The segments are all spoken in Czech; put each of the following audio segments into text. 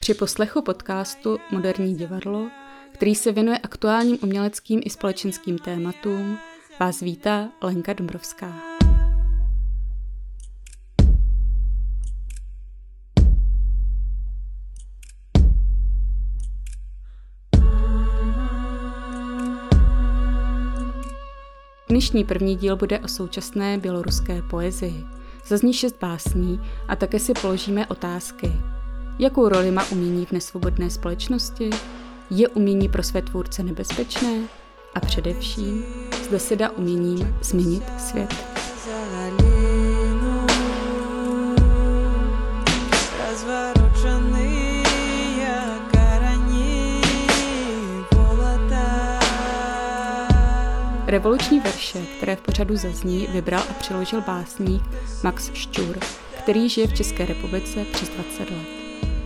Při poslechu podcastu Moderní divadlo, který se věnuje aktuálním uměleckým i společenským tématům, vás vítá Lenka Dombrovská. Dnešní první díl bude o současné běloruské poezii. Zazní šest básní a také si položíme otázky. Jakou roli má umění v nesvobodné společnosti? Je umění pro své tvůrce nebezpečné? A především, zda se dá uměním změnit svět. Revoluční verše, které v pořadu zazní, vybral a přiložil básník Max Šťur, který žije v České republice přes 20 let.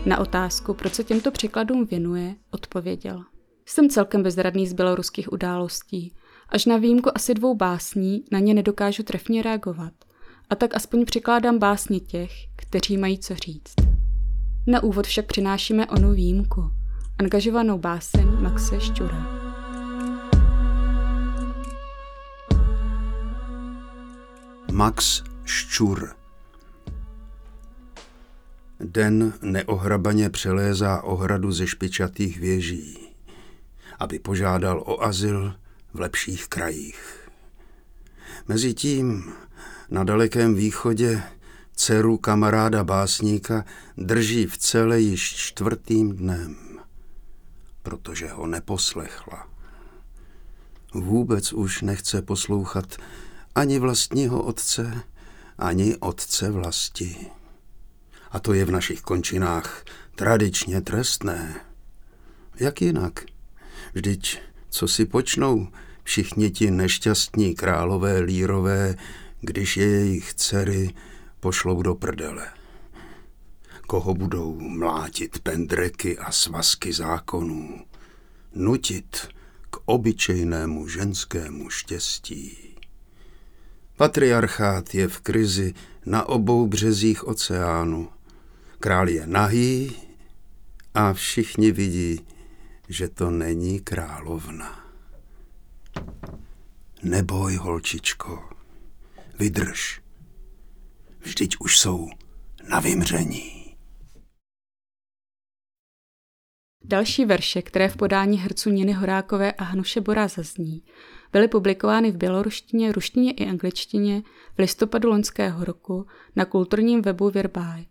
Na otázku, proč se těmto překladům věnuje, odpověděl. Jsem celkem bezradný z běloruských událostí. Až na výjimku asi dvou básní na ně nedokážu trefně reagovat. A tak aspoň přikládám básně těch, kteří mají co říct. Na úvod však přinášíme onu výjimku. Angažovanou báseň Maxe Šťura. Max Ščur Den neohrabaně přelézá ohradu ze špičatých věží, aby požádal o azyl v lepších krajích. Mezitím na dalekém východě dceru kamaráda básníka drží v celé již čtvrtým dnem, protože ho neposlechla. Vůbec už nechce poslouchat ani vlastního otce, ani otce vlasti. A to je v našich končinách tradičně trestné. Jak jinak? Vždyť, co si počnou všichni ti nešťastní králové lírové, když je jejich dcery pošlou do prdele. Koho budou mlátit pendreky a svazky zákonů, nutit k obyčejnému ženskému štěstí. Patriarchát je v krizi na obou březích oceánu. Král je nahý a všichni vidí, že to není královna. Neboj, holčičko, vydrž. Vždyť už jsou na vymření. Další verše, které v podání herců Niny Horákové a Hnuše Bora zazní, byly publikovány v běloruštině, ruštině i angličtině v listopadu loňského roku na kulturním webu Virbáj.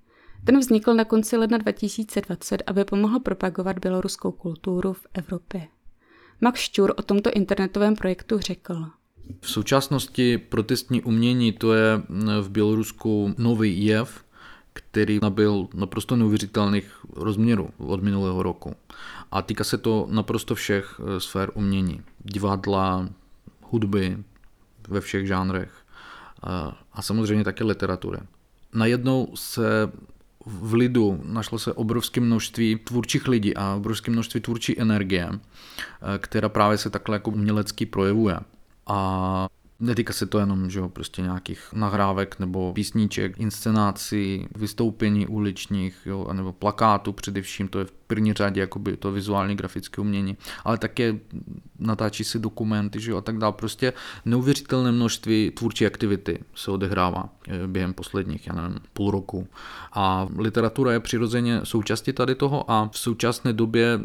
Ten vznikl na konci ledna 2020, aby pomohl propagovat běloruskou kulturu v Evropě. Max Šťur o tomto internetovém projektu řekl. V současnosti protestní umění to je v Bělorusku nový jev, který nabyl naprosto neuvěřitelných rozměrů od minulého roku. A týká se to naprosto všech eh, sfér umění. Divadla, hudby ve všech žánrech a samozřejmě také literatury. Najednou se v lidu našlo se obrovské množství tvůrčích lidí a obrovské množství tvůrčí energie, která právě se takhle jako umělecky projevuje. A Netýká se to jenom že jo, prostě nějakých nahrávek nebo písníček, inscenací, vystoupení uličních, jo, nebo plakátů především, to je v první řadě jakoby to vizuální grafické umění, ale také natáčí si dokumenty že jo, a tak dále. Prostě neuvěřitelné množství tvůrčí aktivity se odehrává eh, během posledních, já nevím, půl roku. A literatura je přirozeně součástí tady toho a v současné době,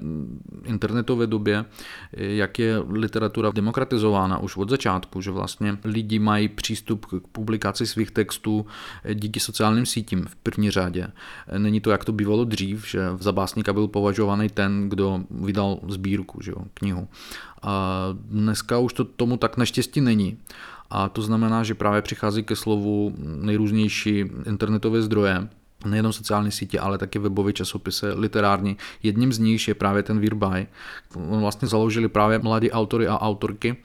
internetové době, eh, jak je literatura demokratizována už od začátku, že vlastně lidi mají přístup k publikaci svých textů eh, díky sociálním sítím v první řadě. Není to, jak to bývalo dřív, že za básníka byl považovaný ten, kdo vydal sbírku, že jo, knihu. A dneska už to tomu tak naštěstí není. A to znamená, že právě přichází ke slovu nejrůznější internetové zdroje, nejenom sociální sítě, ale také webové časopisy literární. Jedním z nich je právě ten Virbaj. On vlastně založili právě mladí autory a autorky,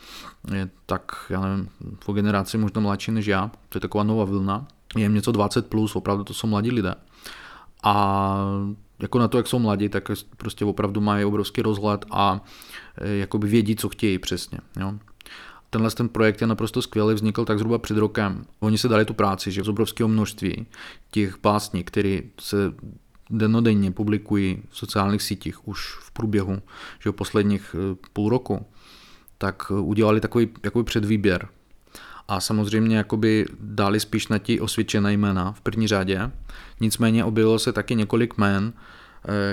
je tak, já nevím, po generaci možná mladší než já, to je taková nová vlna. Je jim něco 20+, plus, opravdu to jsou mladí lidé. A jako na to, jak jsou mladí, tak prostě opravdu mají obrovský rozhled a jakoby vědí, co chtějí přesně. Jo. Tenhle ten projekt je naprosto skvělý, vznikl tak zhruba před rokem. Oni se dali tu práci, že z obrovského množství těch básní, které se denodenně publikují v sociálních sítích už v průběhu že posledních eh, půl roku, tak eh, udělali takový jakoby předvýběr. A samozřejmě jakoby dali spíš na ti osvědčené jména v první řadě. Nicméně objevilo se taky několik jmén, Eh,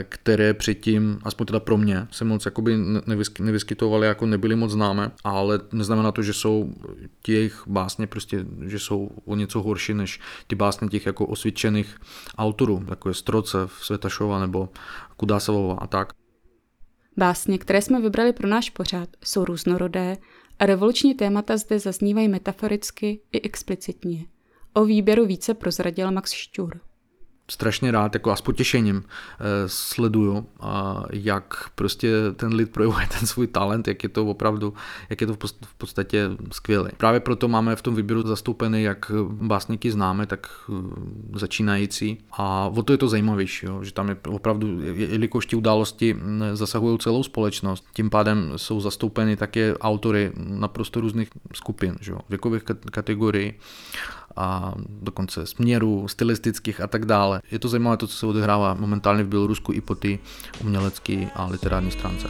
které předtím, aspoň teda pro mě, se moc jakoby nevyskytovaly, jako nebyly moc známé, ale neznamená to, že jsou jejich básně prostě, že jsou o něco horší než ty básně těch jako osvědčených autorů, jako je Strocev, Svetašova nebo Kudásovova a tak. Básně, které jsme vybrali pro náš pořad, jsou různorodé a revoluční témata zde zaznívají metaforicky i explicitně. O výběru více prozradil Max Šťur strašně rád, jako a s potěšením eh, sleduju, jak prostě ten lid projevuje ten svůj talent, jak je to opravdu, jak je to v podstatě skvělé. Právě proto máme v tom výběru zastoupeny jak básníky známe, tak eh, začínající a o to je to zajímavější, jo, že tam je opravdu, jelikož ty události hm, zasahují celou společnost, tím pádem jsou zastoupeny také autory naprosto různých skupin, že jo, věkových kategorií a dokonce směrů stylistických a tak dále. Je to zajímavé to, co se odehrává momentálně v Bělorusku i po té umělecké a literární stránce.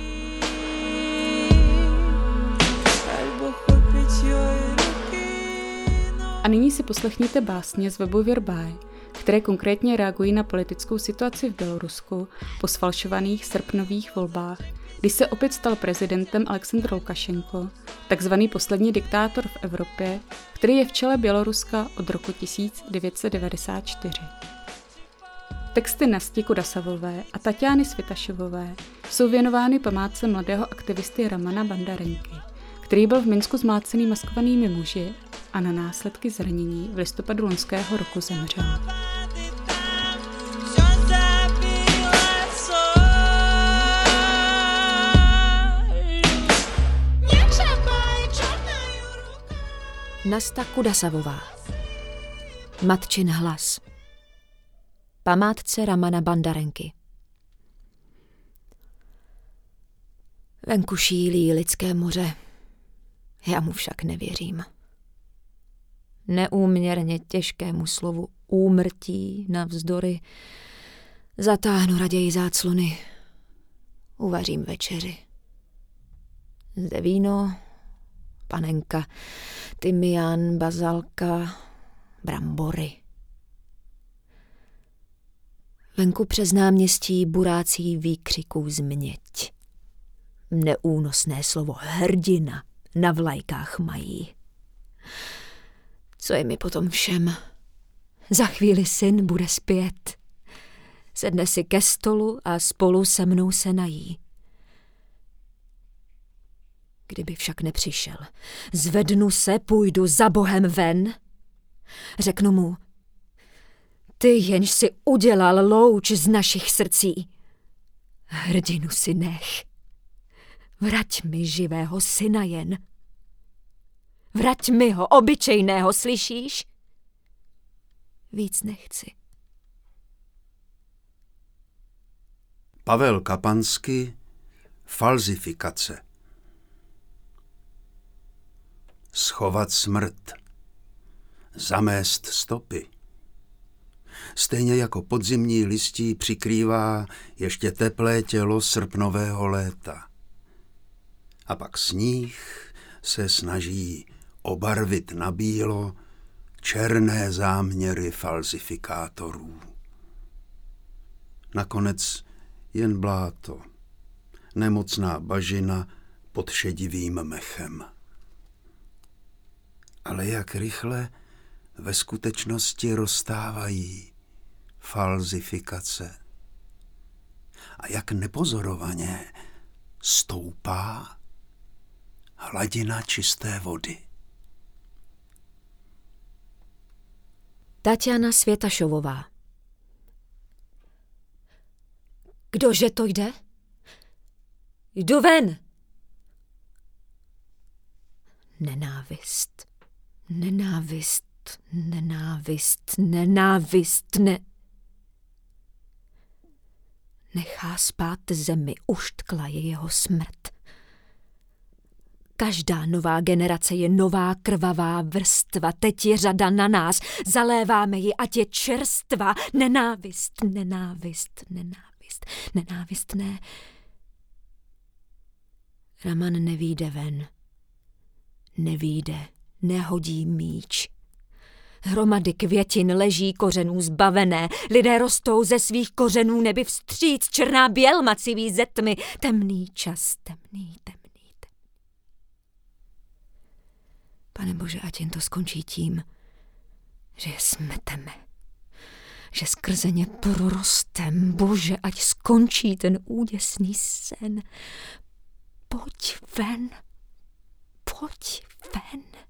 A nyní si poslechněte básně z webu Virbaj, které konkrétně reagují na politickou situaci v Bělorusku po sfalšovaných srpnových volbách když se opět stal prezidentem Aleksandr Lukašenko, takzvaný poslední diktátor v Evropě, který je v čele Běloruska od roku 1994. Texty Nasti Kudasavové a Tatiany Svitašovové jsou věnovány památce mladého aktivisty Ramana Bandarenky, který byl v Minsku zmácený maskovanými muži a na následky zranění v listopadu loňského roku zemřel. Nasta Kudasavová. Matčin hlas. Památce Ramana Bandarenky. Venku šílí lidské moře, já mu však nevěřím. Neúměrně těžkému slovu úmrtí navzdory zatáhnu raději záclony, uvařím večeři. Zde víno, panenka, tymián, bazalka, brambory. Venku přes náměstí burácí výkřiků změť. Neúnosné slovo hrdina na vlajkách mají. Co je mi potom všem? Za chvíli syn bude zpět. Sedne si ke stolu a spolu se mnou se nají. Kdyby však nepřišel, zvednu se, půjdu za Bohem ven. Řeknu mu, ty jenž si udělal louč z našich srdcí. Hrdinu si nech. Vrať mi živého syna jen. Vrať mi ho, obyčejného, slyšíš? Víc nechci. Pavel Kapansky Falzifikace schovat smrt, zamést stopy. Stejně jako podzimní listí přikrývá ještě teplé tělo srpnového léta. A pak sníh se snaží obarvit na bílo černé záměry falsifikátorů. Nakonec jen bláto, nemocná bažina pod šedivým mechem ale jak rychle ve skutečnosti rozstávají falzifikace a jak nepozorovaně stoupá hladina čisté vody. Tatiana Světašovová Kdože to jde? Jdu ven! Nenávist. Nenávist, nenávist, nenávist, ne... Nechá spát zemi, uštkla je jeho smrt. Každá nová generace je nová krvavá vrstva. Teď je řada na nás. Zaléváme ji, ať je čerstva. Nenávist, nenávist, nenávist, nenávistné. Raman nevíde ven. Nevíde, nehodí míč. Hromady květin leží kořenů zbavené, lidé rostou ze svých kořenů neby vstříc, černá běl macivý ze tmy, temný čas, temný, temný, temný. Pane Bože, ať jen to skončí tím, že je smeteme, že skrze ně prorostem. Bože, ať skončí ten úděsný sen. Pojď ven, pojď ven.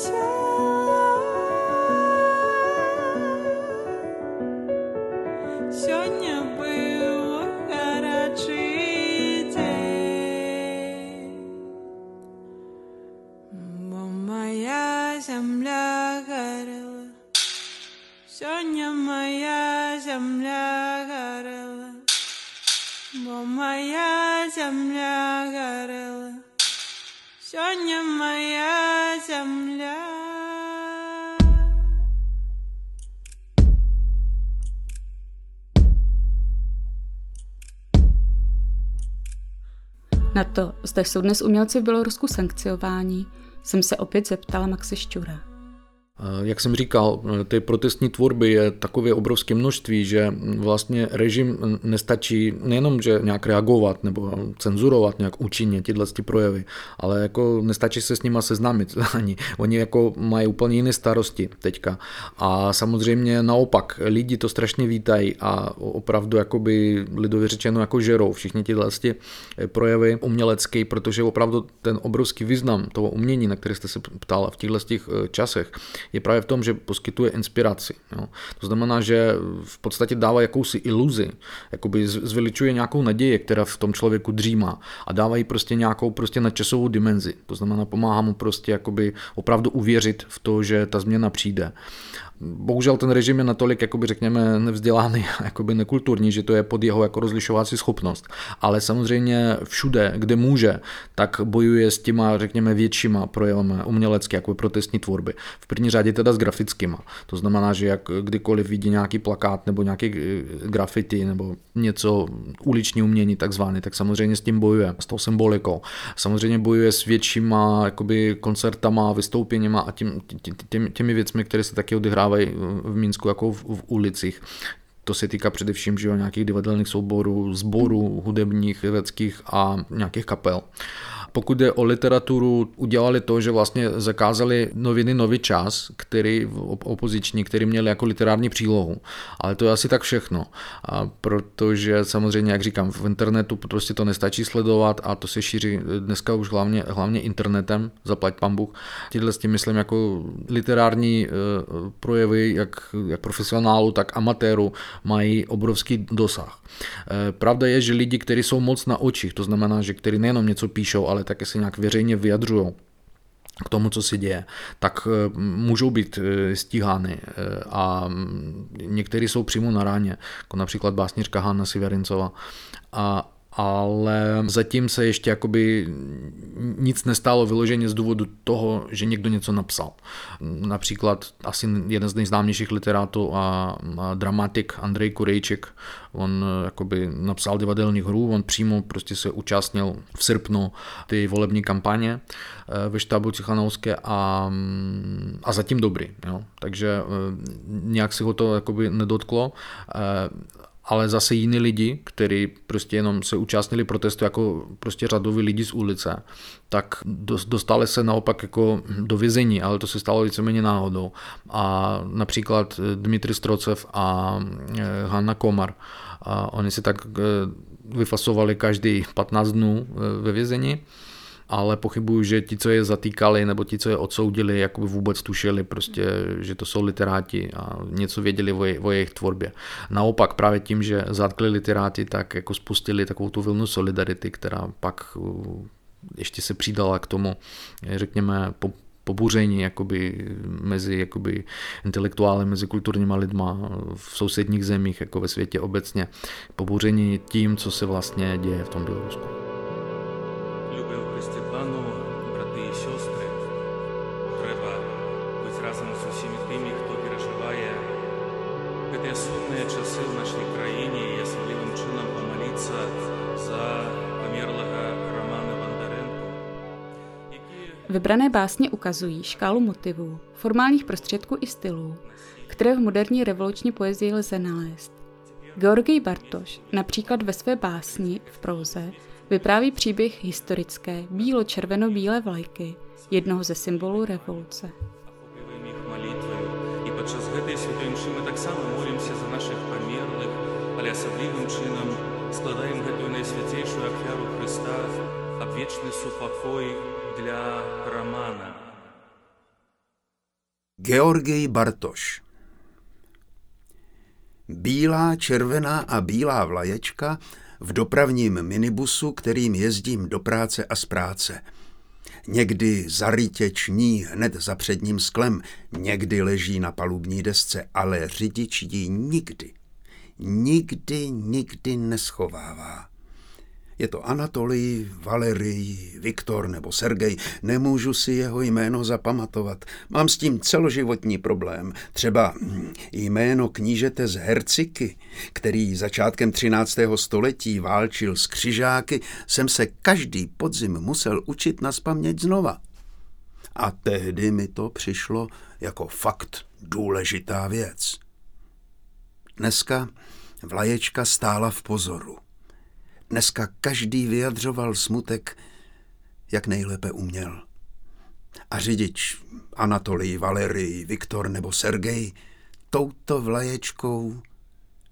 say Na to, zda jsou dnes umělci v Bělorusku sankciováni, jsem se opět zeptala Maxe Šťura. Jak jsem říkal, ty protestní tvorby je takové obrovské množství, že vlastně režim nestačí nejenom, že nějak reagovat nebo cenzurovat nějak účinně tyhle ty projevy, ale jako nestačí se s nima seznámit ani. Oni jako mají úplně jiné starosti teďka. A samozřejmě naopak, lidi to strašně vítají a opravdu jakoby lidově řečeno jako žerou všichni tyhle ty projevy umělecké, protože opravdu ten obrovský význam toho umění, na které jste se ptala v těchto těch časech, je právě v tom, že poskytuje inspiraci. Jo. To znamená, že v podstatě dává jakousi iluzi, jakoby zveličuje nějakou naději, která v tom člověku dřímá a dává jí prostě nějakou prostě nadčasovou dimenzi. To znamená, pomáhá mu prostě jakoby opravdu uvěřit v to, že ta změna přijde. Bohužel ten režim je natolik, jakoby řekněme, nevzdělaný, jakoby nekulturní, že to je pod jeho jako rozlišovací schopnost. Ale samozřejmě všude, kde může, tak bojuje s těma, řekněme, většíma projevami umělecké, jako protestní tvorby. V první řadě teda s grafickýma. To znamená, že jak kdykoliv vidí nějaký plakát nebo nějaký eh, graffiti nebo něco uliční umění takzvaný, tak samozřejmě s tím bojuje, s tou symbolikou. Samozřejmě bojuje s většíma jakoby koncertama, vystoupeníma a tím, těmi, těmi věcmi, které se taky odehrávají odehrávají v Minsku jako v, v ulicích. To se týká především že jo, nějakých divadelných souborů, sborů hudebních, vědeckých a nějakých kapel. Pokud jde o literaturu, udělali to, že vlastně zakázali noviny Nový čas, který opoziční, který měli jako literární přílohu. Ale to je asi tak všechno, a protože samozřejmě, jak říkám, v internetu prostě to nestačí sledovat a to se šíří dneska už hlavně, hlavně internetem, zaplať pan Bůh. Tyhle s tím myslím jako literární e, projevy, jak, jak profesionálu, tak amatéru, mají obrovský dosah. E, pravda je, že lidi, kteří jsou moc na očích, to znamená, že kteří nejenom něco píšou, ale ale také se nějak veřejně vyjadřují k tomu, co se děje, tak eh, můžou být eh, stíhány eh, a mm, někteří jsou přímo na ráně, jako například básnířka Hanna Siverincova. A, ale zatím se ještě jakoby nic nestalo vyloženě z důvodu toho, že někdo něco napsal. Například asi jeden z nejznámějších literátů a, a dramatik Andrej Kurejček, on jakoby napsal divadelní hru, on přímo prostě se účastnil v srpnu ty volební kampaně eh, ve štábu Cichanovské a, a zatím dobrý. Jo. Takže eh, nějak si ho to jakoby nedotklo. Eh, ale zase jiní lidi, kteří prostě jenom se účastnili protestu jako prostě řadoví lidi z ulice, tak dostali se naopak jako do vězení, ale to se stalo víceméně náhodou. A například Dmitry Strocev a eh, Hanna Komar, a oni si tak eh, vyfasovali každý 15 dnů eh, ve vězení ale pochybuju, že ti, co je zatýkali, nebo ti, co je odsoudili, jakoby vůbec tušili prostě, že to jsou literáti a něco věděli o, je, o jejich tvorbě. Naopak právě tím, že zatkli literáti, tak jako spustili takovou tu vlnu solidarity, která pak uh, ještě se přidala k tomu, řekněme, po, pobuření jakoby, mezi jakoby, intelektuály, mezi kulturníma lidma v sousedních zemích, jako ve světě obecně. Pobuření tím, co se vlastně děje v tom Bělorusku. Vybrané básně ukazují škálu motivů, formálních prostředků i stylů, které v moderní revoluční poezii lze nalézt. Georgij Bartoš například ve své básni v próze vypráví příběh historické bílo-červeno-bílé vlajky, jednoho ze symbolů revoluce. складаем гэтую найсвятейшую ахвяру Христа об вечный супокой для Романа. Georgij Bartoš Bílá, červená a bílá vlaječka v dopravním minibusu, kterým jezdím do práce a z práce. Někdy zarytě ční hned za předním sklem, někdy leží na palubní desce, ale řidič ji nikdy, nikdy, nikdy neschovává. Je to Anatolij, Valerij, Viktor nebo Sergej. Nemůžu si jeho jméno zapamatovat. Mám s tím celoživotní problém. Třeba jméno knížete z Herciky, který začátkem 13. století válčil s křižáky, jsem se každý podzim musel učit na spaměť znova. A tehdy mi to přišlo jako fakt důležitá věc. Dneska vlaječka stála v pozoru. Dneska každý vyjadřoval smutek, jak nejlépe uměl. A řidič Anatolij, Valery, Viktor nebo Sergej touto vlaječkou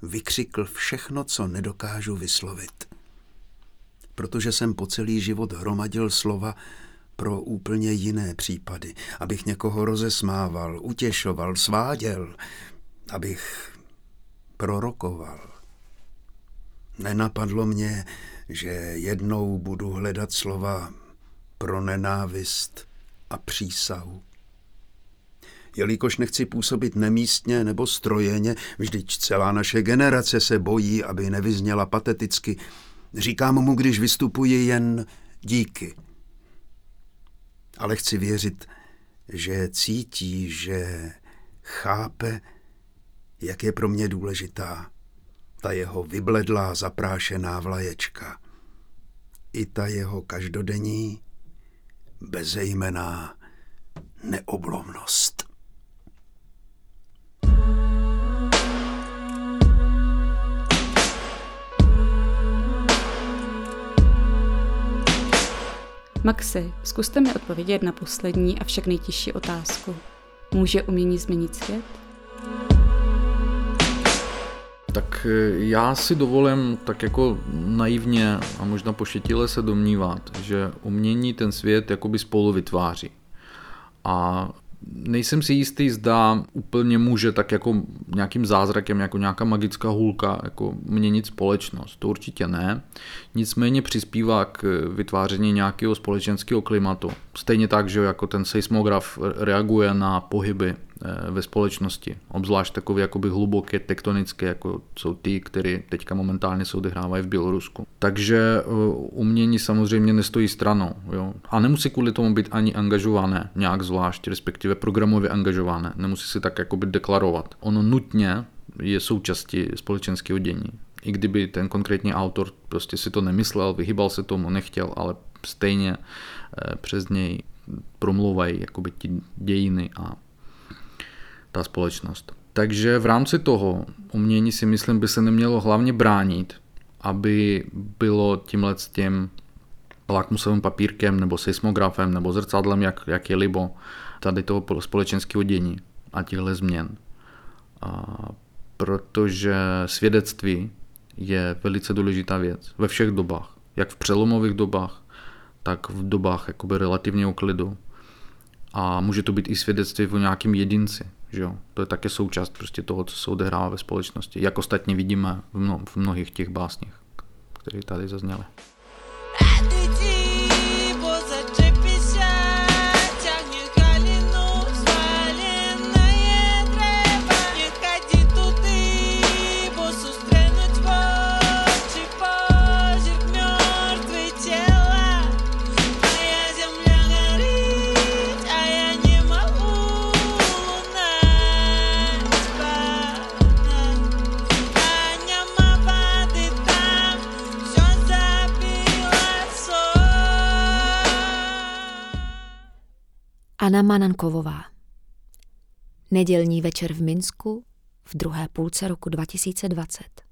vykřikl všechno, co nedokážu vyslovit. Protože jsem po celý život hromadil slova pro úplně jiné případy, abych někoho rozesmával, utěšoval, sváděl, abych prorokoval. Nenapadlo mě, že jednou budu hledat slova pro nenávist a přísahu. Jelikož nechci působit nemístně nebo strojeně, vždyť celá naše generace se bojí, aby nevyzněla pateticky, říkám mu, když vystupuji jen díky. Ale chci věřit, že cítí, že chápe, jak je pro mě důležitá ta jeho vybledlá zaprášená vlaječka, i ta jeho každodenní, bezejmená neoblomnost. Maxi, zkuste mi odpovědět na poslední a však nejtěžší otázku. Může umění změnit svět? Tak e, já si dovolím tak jako naivně a možná pošetile se domnívat, že umění ten svět jakoby spolu vytváří. A nejsem si jistý, zda úplně může tak jako nějakým zázrakem, jako nějaká magická hůlka jako měnit společnost. To určitě ne. Nicméně přispívá k vytváření nějakého společenského klimatu. Stejně tak, že jako ten seismograf reaguje na pohyby ve společnosti, obzvlášť takové jakoby hluboké tektonické, jako jsou ty, které teďka momentálně se odehrávají v Bělorusku. Takže eh, umění samozřejmě nestojí stranou. Jo? A nemusí kvůli tomu být ani angažované nějak zvlášť, respektive programově angažované. Nemusí se tak jakoby deklarovat. Ono nutně je součástí společenského dění. I kdyby ten konkrétní autor prostě si to nemyslel, vyhýbal se tomu, nechtěl, ale stejně eh, přes něj promlouvají jakoby ti dějiny a ta společnost. Takže v rámci toho umění si myslím, by se nemělo hlavně bránit, aby bylo tímhle s tím lakmusovým papírkem nebo seismografem nebo zrcadlem, jak, jak je libo, tady toho společenského dění a těchto změn. A protože svědectví je velice důležitá věc ve všech dobách, jak v přelomových dobách, tak v dobách jakoby relativního klidu. A může to být i svědectví o nějakém jedinci. Že jo? To je také součást prostě toho, co se odehrává ve společnosti, jak ostatně vidíme v, mno, v mnohých těch básních, které tady zazněly. Anna Manankovová. Nedělní večer v Minsku v druhé půlce roku 2020.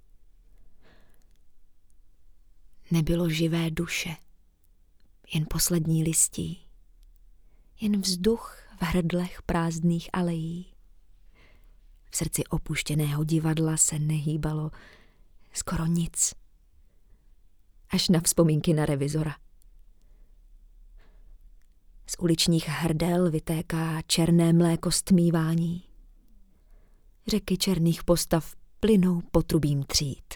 Nebylo živé duše, jen poslední listí, jen vzduch v hrdlech prázdných alejí. V srdci opuštěného divadla se nehýbalo skoro nic, až na vzpomínky na revizora. Z uličních hrdel vytéká černé mléko stmívání. Řeky černých postav plynou potrubím tříd.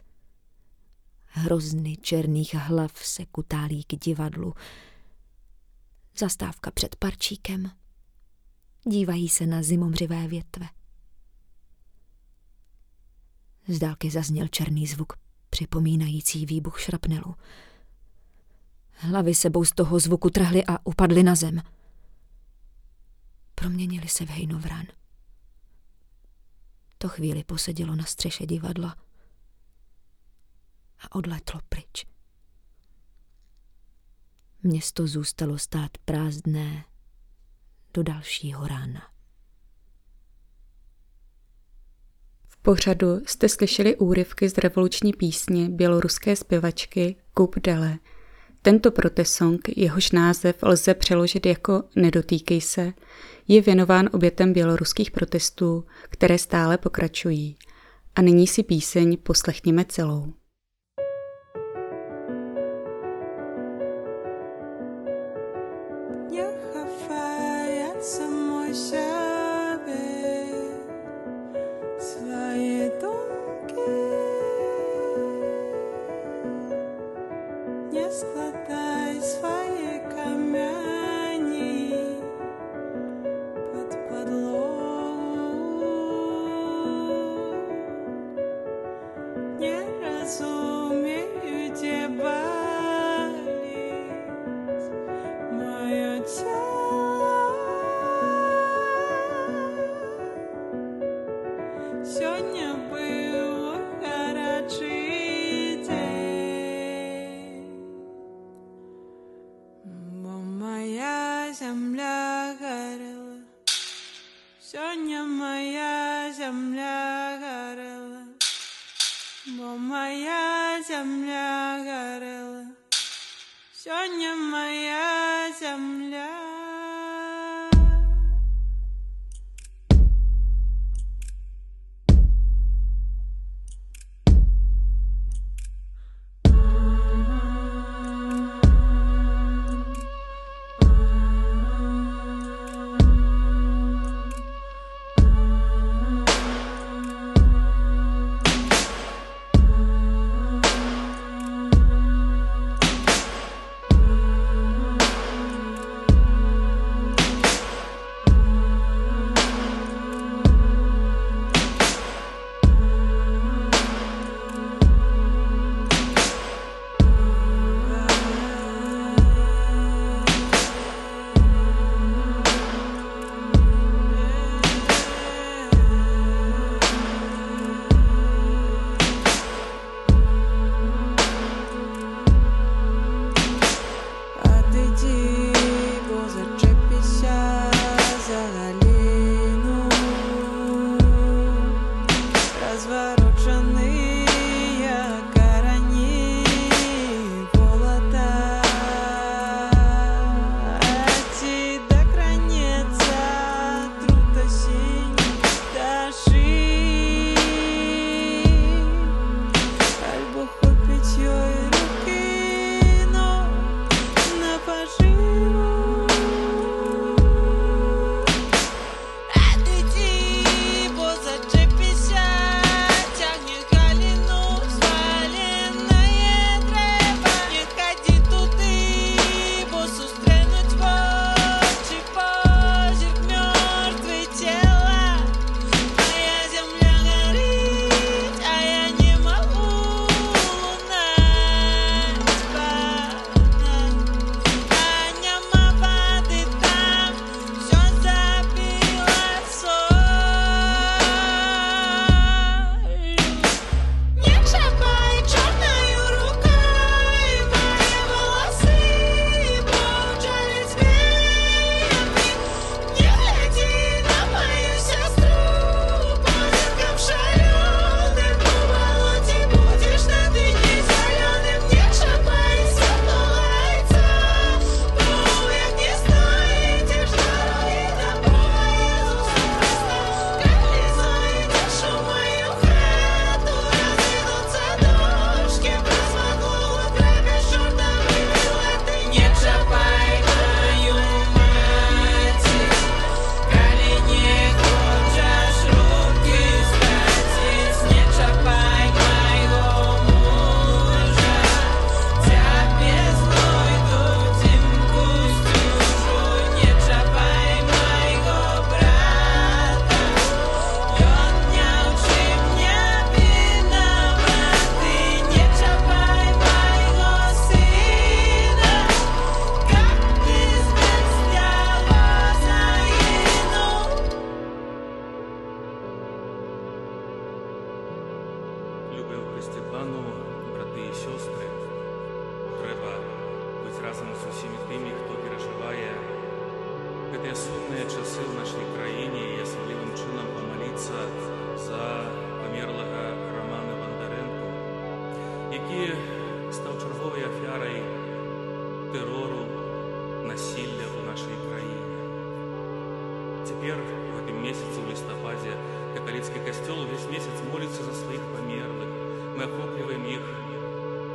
Hrozny černých hlav se kutálí k divadlu. Zastávka před parčíkem. Dívají se na zimomřivé větve. Z dálky zazněl černý zvuk, připomínající výbuch šrapnelu. Hlavy sebou z toho zvuku trhly a upadly na zem. Proměnili se v hejnovran. To chvíli posedělo na střeše divadla a odletlo pryč. Město zůstalo stát prázdné do dalšího rána. V pořadu jste slyšeli úryvky z revoluční písně běloruské zpěvačky Kup Dele – tento protesong, jehož název lze přeložit jako Nedotýkej se, je věnován obětem běloruských protestů, které stále pokračují. A nyní si píseň poslechněme celou. тэрору насілля ў нашай краіне. Цяпер у гэтым месяцы ў лістападзе каталіцкі касцёл увесь месяц моліцца за сваіх памерлых. Мы ахопліваем іх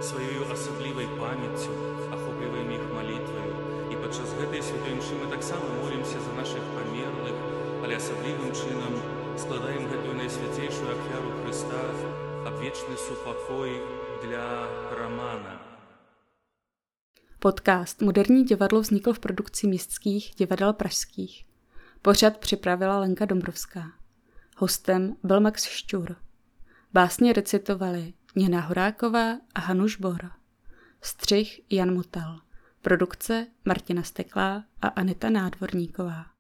сваёю асаблівай памяццю, ахопліваем іх малітваю. І падчас гэтай святой імшы мы таксама молімся за нашых памерлых, але асаблівым чынам складаем гэтую найсвяцейшую ахвяру Хрыста аб вечны супакой для романа. Podcast Moderní divadlo vznikl v produkci místských divadel pražských. Pořad připravila Lenka Dombrovská. Hostem byl Max Šťur. Básně recitovali Něna Horáková a Hanuš Bor. Střih Jan Mutal. Produkce Martina Steklá a Anita Nádvorníková.